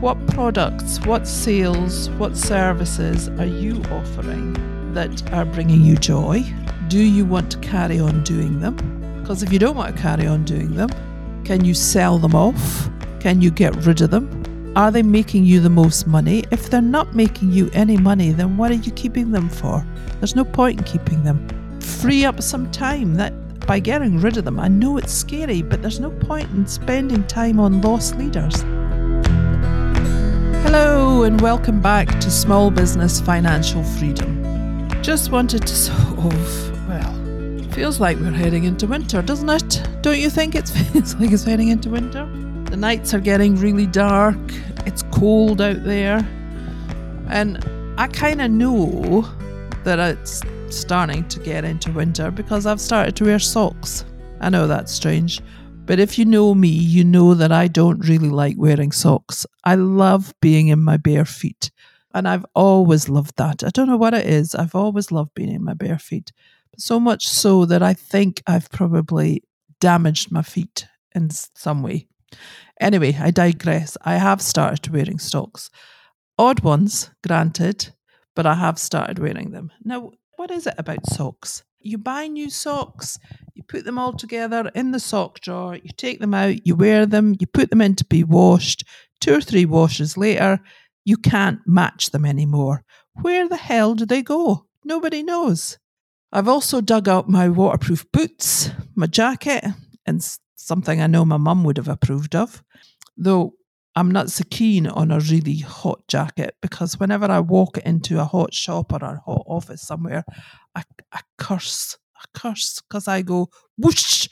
What products, what sales, what services are you offering that are bringing you joy? Do you want to carry on doing them? Because if you don't want to carry on doing them, can you sell them off? Can you get rid of them? Are they making you the most money? If they're not making you any money, then what are you keeping them for? There's no point in keeping them. Free up some time that by getting rid of them. I know it's scary, but there's no point in spending time on lost leaders. Hello, and welcome back to Small Business Financial Freedom. Just wanted to sort of, well, feels like we're heading into winter, doesn't it? Don't you think it feels like it's heading into winter? The nights are getting really dark, it's cold out there, and I kind of know that it's starting to get into winter because I've started to wear socks. I know that's strange, but if you know me, you know that I don't really like wearing socks. I love being in my bare feet. And I've always loved that. I don't know what it is. I've always loved being in my bare feet. So much so that I think I've probably damaged my feet in some way. Anyway, I digress. I have started wearing socks. Odd ones, granted, but I have started wearing them. Now, what is it about socks? You buy new socks, you put them all together in the sock drawer, you take them out, you wear them, you put them in to be washed. Two or three washes later, you can't match them anymore. Where the hell do they go? Nobody knows. I've also dug out my waterproof boots, my jacket, and something I know my mum would have approved of. Though I'm not so keen on a really hot jacket because whenever I walk into a hot shop or a hot office somewhere, I, I curse. I curse because I go whoosh,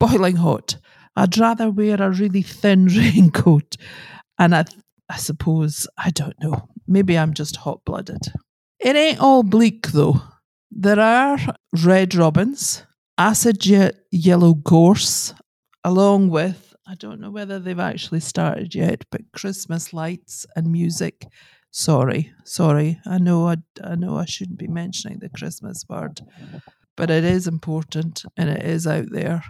boiling hot. I'd rather wear a really thin raincoat. And I, I suppose, I don't know, maybe I'm just hot blooded. It ain't all bleak though. There are red robins, acid yellow gorse, along with I don't know whether they've actually started yet, but Christmas lights and music. Sorry, sorry. I know I, I know I shouldn't be mentioning the Christmas word, but it is important and it is out there.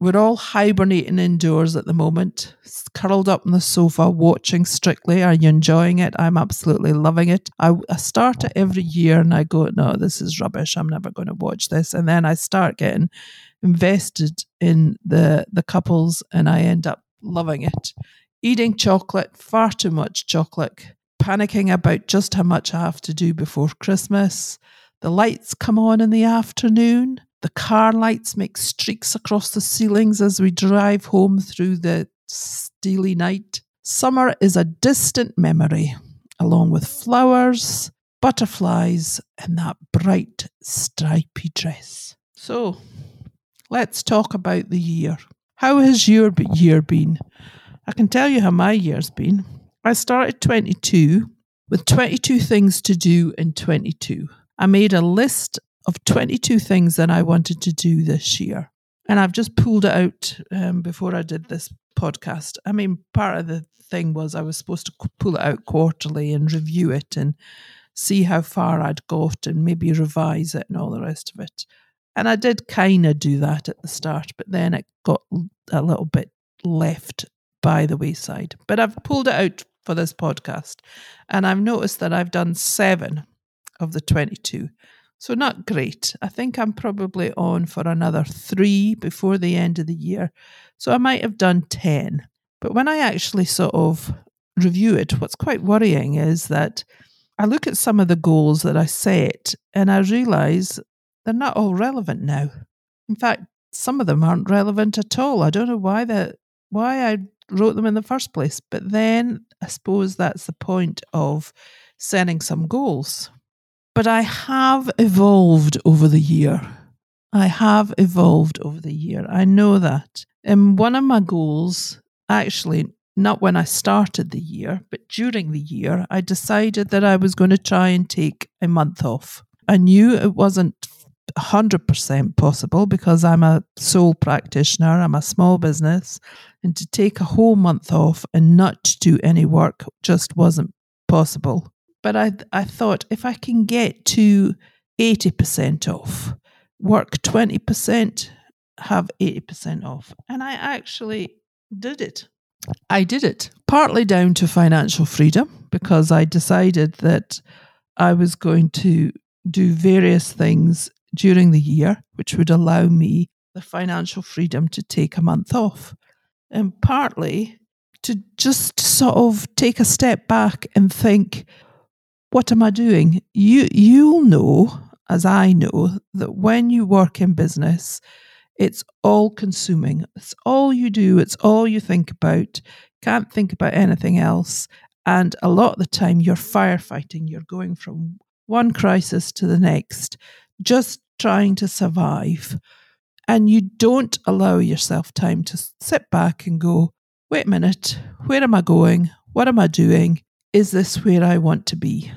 We're all hibernating indoors at the moment, curled up on the sofa watching Strictly. Are you enjoying it? I'm absolutely loving it. I, I start it every year and I go, no, this is rubbish. I'm never going to watch this. And then I start getting invested in the the couples and I end up loving it. Eating chocolate, far too much chocolate, panicking about just how much I have to do before Christmas. The lights come on in the afternoon. The car lights make streaks across the ceilings as we drive home through the steely night. Summer is a distant memory, along with flowers, butterflies, and that bright stripy dress. So, let's talk about the year. How has your year been? I can tell you how my year's been. I started 22 with 22 things to do in 22. I made a list of 22 things that I wanted to do this year. And I've just pulled it out um, before I did this podcast. I mean, part of the thing was I was supposed to pull it out quarterly and review it and see how far I'd got and maybe revise it and all the rest of it. And I did kind of do that at the start, but then it got a little bit left by the wayside. But I've pulled it out for this podcast and I've noticed that I've done seven of the 22. So, not great. I think I'm probably on for another three before the end of the year. So, I might have done 10. But when I actually sort of review it, what's quite worrying is that I look at some of the goals that I set and I realize they're not all relevant now. In fact, some of them aren't relevant at all. I don't know why that why I wrote them in the first place. But then I suppose that's the point of setting some goals. But I have evolved over the year. I have evolved over the year. I know that. And one of my goals, actually, not when I started the year, but during the year, I decided that I was going to try and take a month off. I knew it wasn't 100% possible because I'm a sole practitioner, I'm a small business, and to take a whole month off and not do any work just wasn't possible. But I, I thought if I can get to 80% off, work 20%, have 80% off. And I actually did it. I did it partly down to financial freedom because I decided that I was going to do various things during the year, which would allow me the financial freedom to take a month off. And partly to just sort of take a step back and think, what am I doing? You you'll know, as I know, that when you work in business, it's all consuming. It's all you do, it's all you think about. Can't think about anything else. And a lot of the time you're firefighting, you're going from one crisis to the next, just trying to survive. And you don't allow yourself time to sit back and go, wait a minute, where am I going? What am I doing? Is this where I want to be?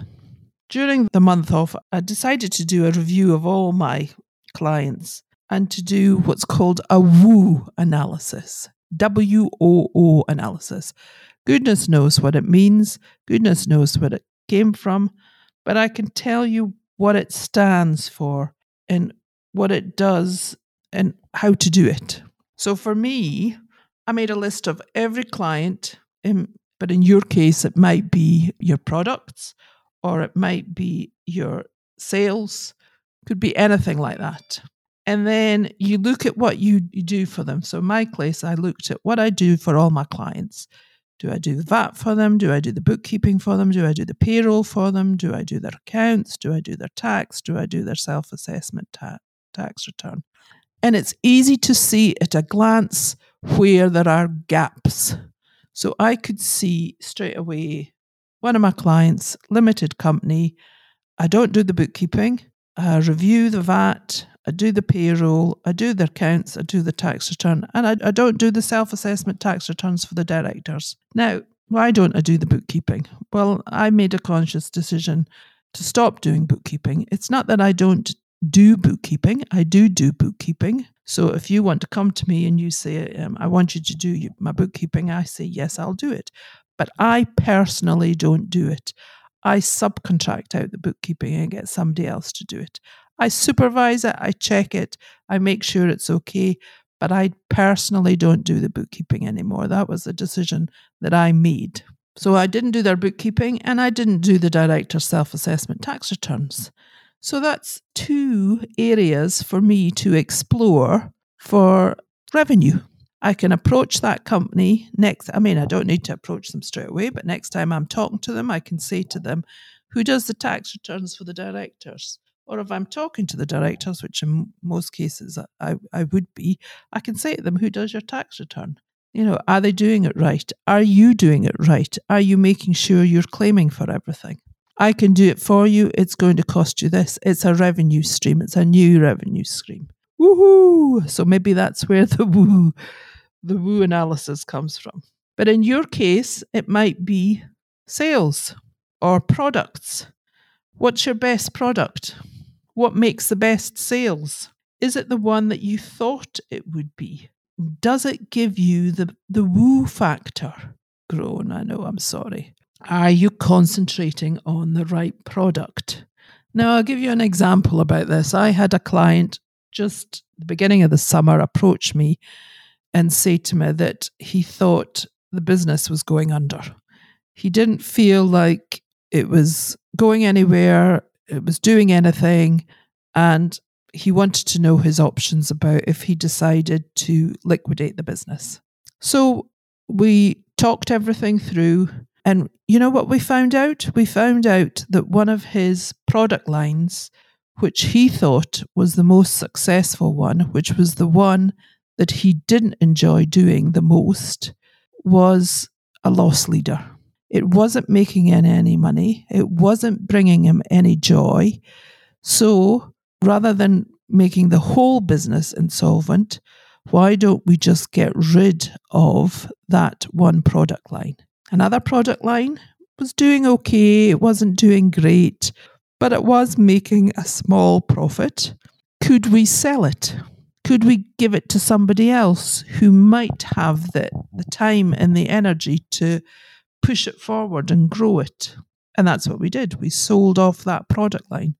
During the month off, I decided to do a review of all my clients and to do what's called a WOO analysis. W O O analysis. Goodness knows what it means, goodness knows where it came from, but I can tell you what it stands for and what it does and how to do it. So for me, I made a list of every client, in, but in your case, it might be your products or it might be your sales, could be anything like that. And then you look at what you, you do for them. So, in my case, I looked at what I do for all my clients. Do I do the VAT for them? Do I do the bookkeeping for them? Do I do the payroll for them? Do I do their accounts? Do I do their tax? Do I do their self assessment ta- tax return? And it's easy to see at a glance where there are gaps. So I could see straight away one of my clients, limited company, I don't do the bookkeeping, I review the VAT, I do the payroll, I do the accounts, I do the tax return, and I, I don't do the self assessment tax returns for the directors. Now, why don't I do the bookkeeping? Well, I made a conscious decision to stop doing bookkeeping. It's not that I don't do bookkeeping, I do do bookkeeping. So if you want to come to me and you say, um, I want you to do my bookkeeping, I say, yes, I'll do it. But I personally don't do it. I subcontract out the bookkeeping and get somebody else to do it. I supervise it, I check it, I make sure it's okay, but I personally don't do the bookkeeping anymore. That was a decision that I made. So I didn't do their bookkeeping and I didn't do the director's self assessment tax returns. So that's two areas for me to explore for revenue. I can approach that company next. I mean, I don't need to approach them straight away, but next time I'm talking to them, I can say to them, who does the tax returns for the directors? Or if I'm talking to the directors, which in most cases I, I would be, I can say to them, who does your tax return? You know, are they doing it right? Are you doing it right? Are you making sure you're claiming for everything? I can do it for you. It's going to cost you this. It's a revenue stream. It's a new revenue stream. Woohoo! So maybe that's where the woo, the woo analysis comes from. But in your case, it might be sales or products. What's your best product? What makes the best sales? Is it the one that you thought it would be? Does it give you the, the woo factor? Groan, I know, I'm sorry. Are you concentrating on the right product? Now, I'll give you an example about this. I had a client just the beginning of the summer approach me and say to me that he thought the business was going under. He didn't feel like it was going anywhere was doing anything, and he wanted to know his options about if he decided to liquidate the business. So we talked everything through. And you know what we found out? We found out that one of his product lines, which he thought was the most successful one, which was the one that he didn't enjoy doing the most, was a loss leader. It wasn't making him any money. It wasn't bringing him any joy. So rather than making the whole business insolvent, why don't we just get rid of that one product line? Another product line was doing okay, it wasn't doing great, but it was making a small profit. Could we sell it? Could we give it to somebody else who might have the, the time and the energy to push it forward and grow it. And that's what we did. We sold off that product line.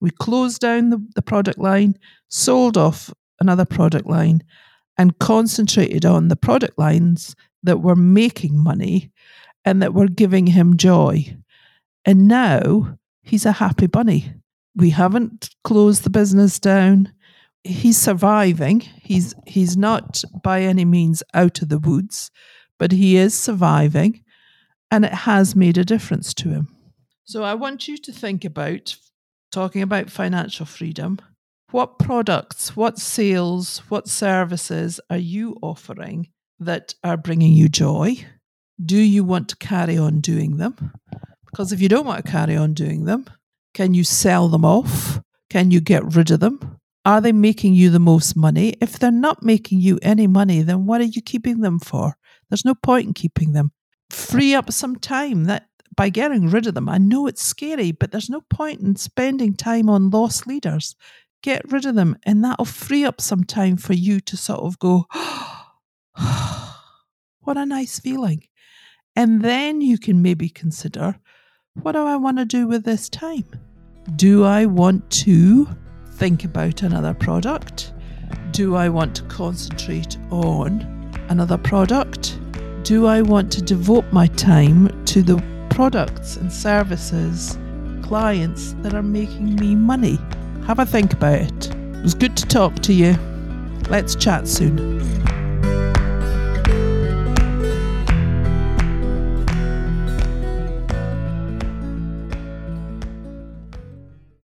We closed down the, the product line, sold off another product line, and concentrated on the product lines that were making money and that were giving him joy. And now he's a happy bunny. We haven't closed the business down. He's surviving. He's he's not by any means out of the woods, but he is surviving and it has made a difference to him. So I want you to think about talking about financial freedom. What products, what sales, what services are you offering that are bringing you joy? Do you want to carry on doing them? Because if you don't want to carry on doing them, can you sell them off? Can you get rid of them? Are they making you the most money? If they're not making you any money, then what are you keeping them for? There's no point in keeping them. Free up some time that by getting rid of them. I know it's scary, but there's no point in spending time on lost leaders. Get rid of them, and that'll free up some time for you to sort of go, what a nice feeling. And then you can maybe consider what do I want to do with this time? Do I want to think about another product? Do I want to concentrate on another product? Do I want to devote my time to the products and services, clients that are making me money? Have a think about it. It was good to talk to you. Let's chat soon.